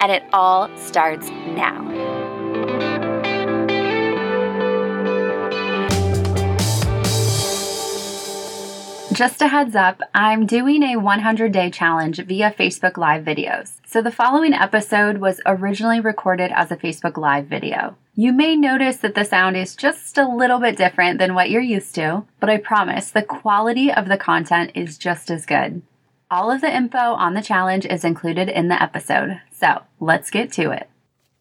And it all starts now. Just a heads up, I'm doing a 100 day challenge via Facebook Live videos. So the following episode was originally recorded as a Facebook Live video. You may notice that the sound is just a little bit different than what you're used to, but I promise the quality of the content is just as good. All of the info on the challenge is included in the episode. So let's get to it.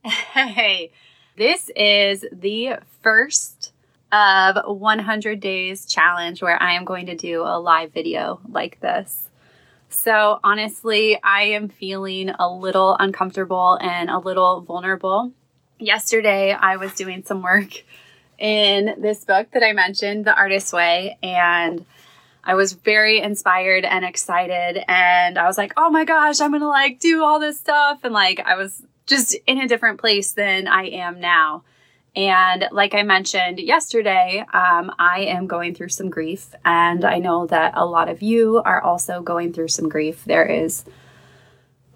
Hey, this is the first of 100 days challenge where I am going to do a live video like this. So, honestly, I am feeling a little uncomfortable and a little vulnerable. Yesterday, I was doing some work in this book that I mentioned, The Artist's Way, and I was very inspired and excited. And I was like, oh my gosh, I'm going to like do all this stuff. And like, I was just in a different place than I am now. And like I mentioned yesterday, um, I am going through some grief. And I know that a lot of you are also going through some grief. There is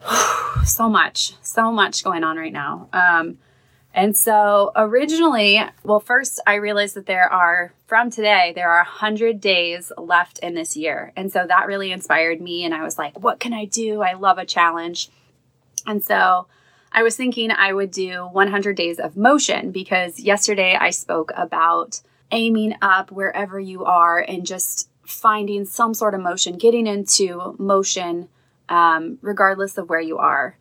so much, so much going on right now. Um, and so originally, well, first I realized that there are, from today, there are 100 days left in this year. And so that really inspired me. And I was like, what can I do? I love a challenge. And so I was thinking I would do 100 days of motion because yesterday I spoke about aiming up wherever you are and just finding some sort of motion, getting into motion um, regardless of where you are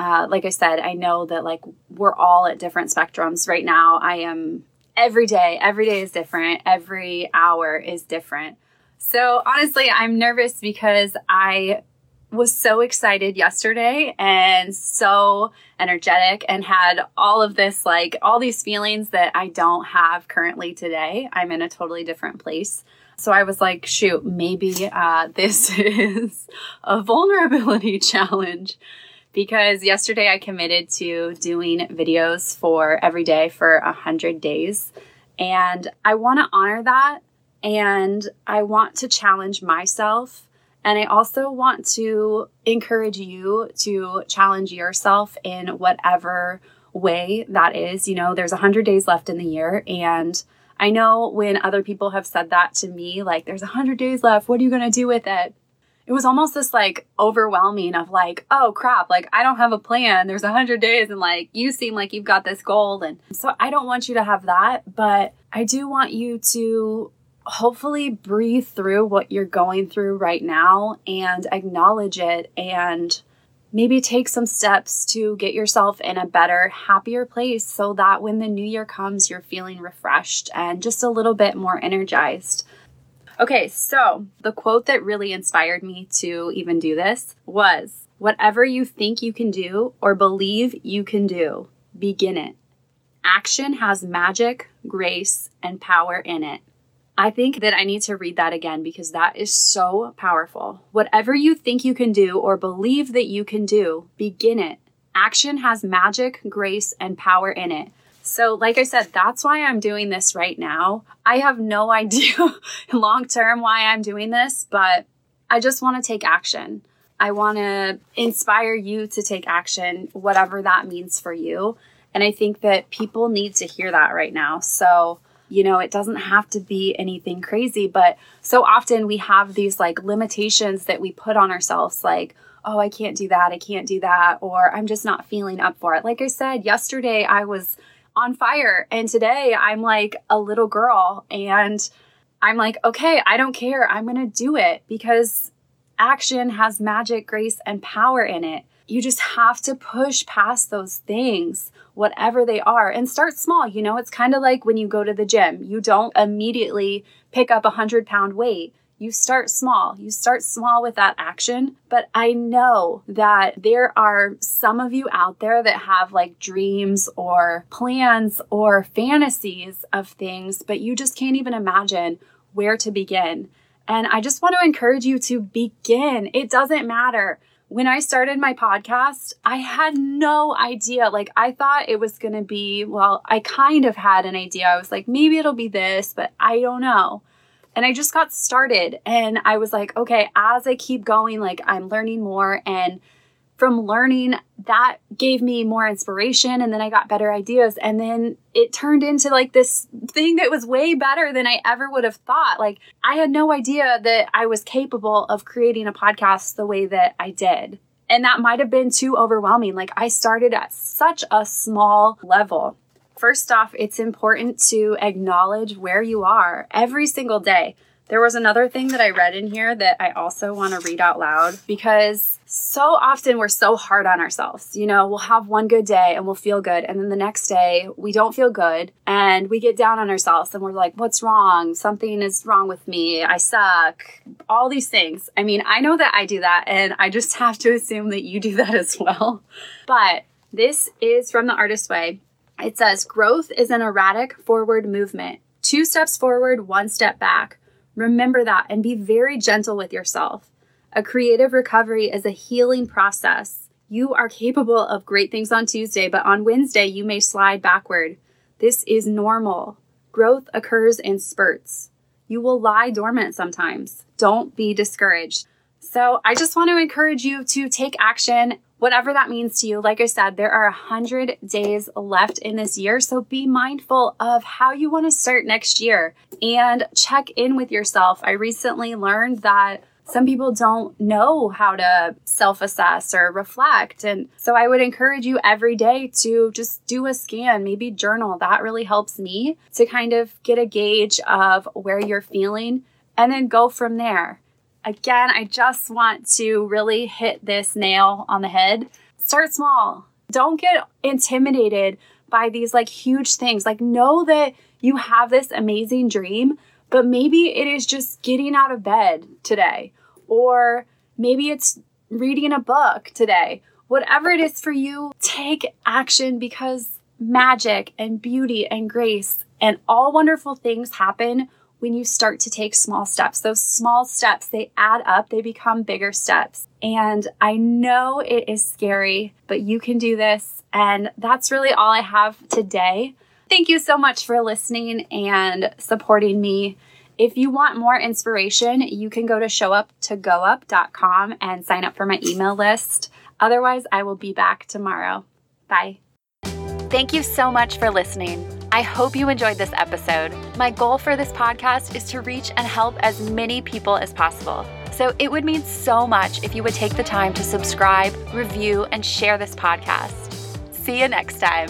uh, like I said, I know that like we're all at different spectrums right now. I am every day, every day is different, every hour is different. So honestly, I'm nervous because I was so excited yesterday and so energetic and had all of this like all these feelings that I don't have currently today. I'm in a totally different place. So I was like, shoot, maybe uh, this is a vulnerability challenge because yesterday I committed to doing videos for every day for a hundred days. And I want to honor that. And I want to challenge myself. And I also want to encourage you to challenge yourself in whatever way that is. You know, there's 100 days left in the year. And I know when other people have said that to me, like, there's 100 days left. What are you going to do with it? It was almost this like overwhelming of like, oh crap, like I don't have a plan. There's a hundred days and like you seem like you've got this goal. And so I don't want you to have that, but I do want you to hopefully breathe through what you're going through right now and acknowledge it and maybe take some steps to get yourself in a better, happier place so that when the new year comes, you're feeling refreshed and just a little bit more energized. Okay, so the quote that really inspired me to even do this was Whatever you think you can do or believe you can do, begin it. Action has magic, grace, and power in it. I think that I need to read that again because that is so powerful. Whatever you think you can do or believe that you can do, begin it. Action has magic, grace, and power in it. So, like I said, that's why I'm doing this right now. I have no idea long term why I'm doing this, but I just want to take action. I want to inspire you to take action, whatever that means for you. And I think that people need to hear that right now. So, you know, it doesn't have to be anything crazy, but so often we have these like limitations that we put on ourselves, like, oh, I can't do that, I can't do that, or I'm just not feeling up for it. Like I said, yesterday I was on fire. And today I'm like a little girl and I'm like, okay, I don't care. I'm going to do it because action has magic, grace, and power in it. You just have to push past those things, whatever they are, and start small. You know, it's kind of like when you go to the gym, you don't immediately pick up a hundred pound weight. You start small. You start small with that action. But I know that there are some of you out there that have like dreams or plans or fantasies of things, but you just can't even imagine where to begin. And I just want to encourage you to begin. It doesn't matter when I started my podcast, I had no idea. Like, I thought it was going to be, well, I kind of had an idea. I was like, maybe it'll be this, but I don't know. And I just got started and I was like, okay, as I keep going, like, I'm learning more. And from learning that gave me more inspiration and then I got better ideas and then it turned into like this thing that was way better than I ever would have thought. Like I had no idea that I was capable of creating a podcast the way that I did. And that might have been too overwhelming. Like I started at such a small level. First off, it's important to acknowledge where you are every single day. There was another thing that I read in here that I also want to read out loud because so often we're so hard on ourselves. You know, we'll have one good day and we'll feel good. And then the next day we don't feel good and we get down on ourselves and we're like, what's wrong? Something is wrong with me. I suck. All these things. I mean, I know that I do that and I just have to assume that you do that as well. But this is from the Artist Way. It says, growth is an erratic forward movement. Two steps forward, one step back. Remember that and be very gentle with yourself. A creative recovery is a healing process. You are capable of great things on Tuesday, but on Wednesday, you may slide backward. This is normal. Growth occurs in spurts. You will lie dormant sometimes. Don't be discouraged. So, I just want to encourage you to take action whatever that means to you. Like I said, there are 100 days left in this year. So be mindful of how you want to start next year and check in with yourself. I recently learned that some people don't know how to self assess or reflect. And so I would encourage you every day to just do a scan, maybe journal. That really helps me to kind of get a gauge of where you're feeling and then go from there again, I just want to really hit this nail on the head. Start small. Don't get intimidated by these like huge things. Like, know that you have this amazing dream, but maybe it is just getting out of bed today, or maybe it's reading a book today. Whatever it is for you, take action because magic and beauty and grace and all wonderful things happen when you start to take small steps. Those small steps, they add up, they become bigger steps. And I know it is scary, but you can do this. And that's really all I have today. Thank you so much for listening and supporting me. If you want more inspiration, you can go to showuptogoup.com and sign up for my email list. Otherwise, I will be back tomorrow. Bye. Thank you so much for listening. I hope you enjoyed this episode. My goal for this podcast is to reach and help as many people as possible. So it would mean so much if you would take the time to subscribe, review, and share this podcast. See you next time.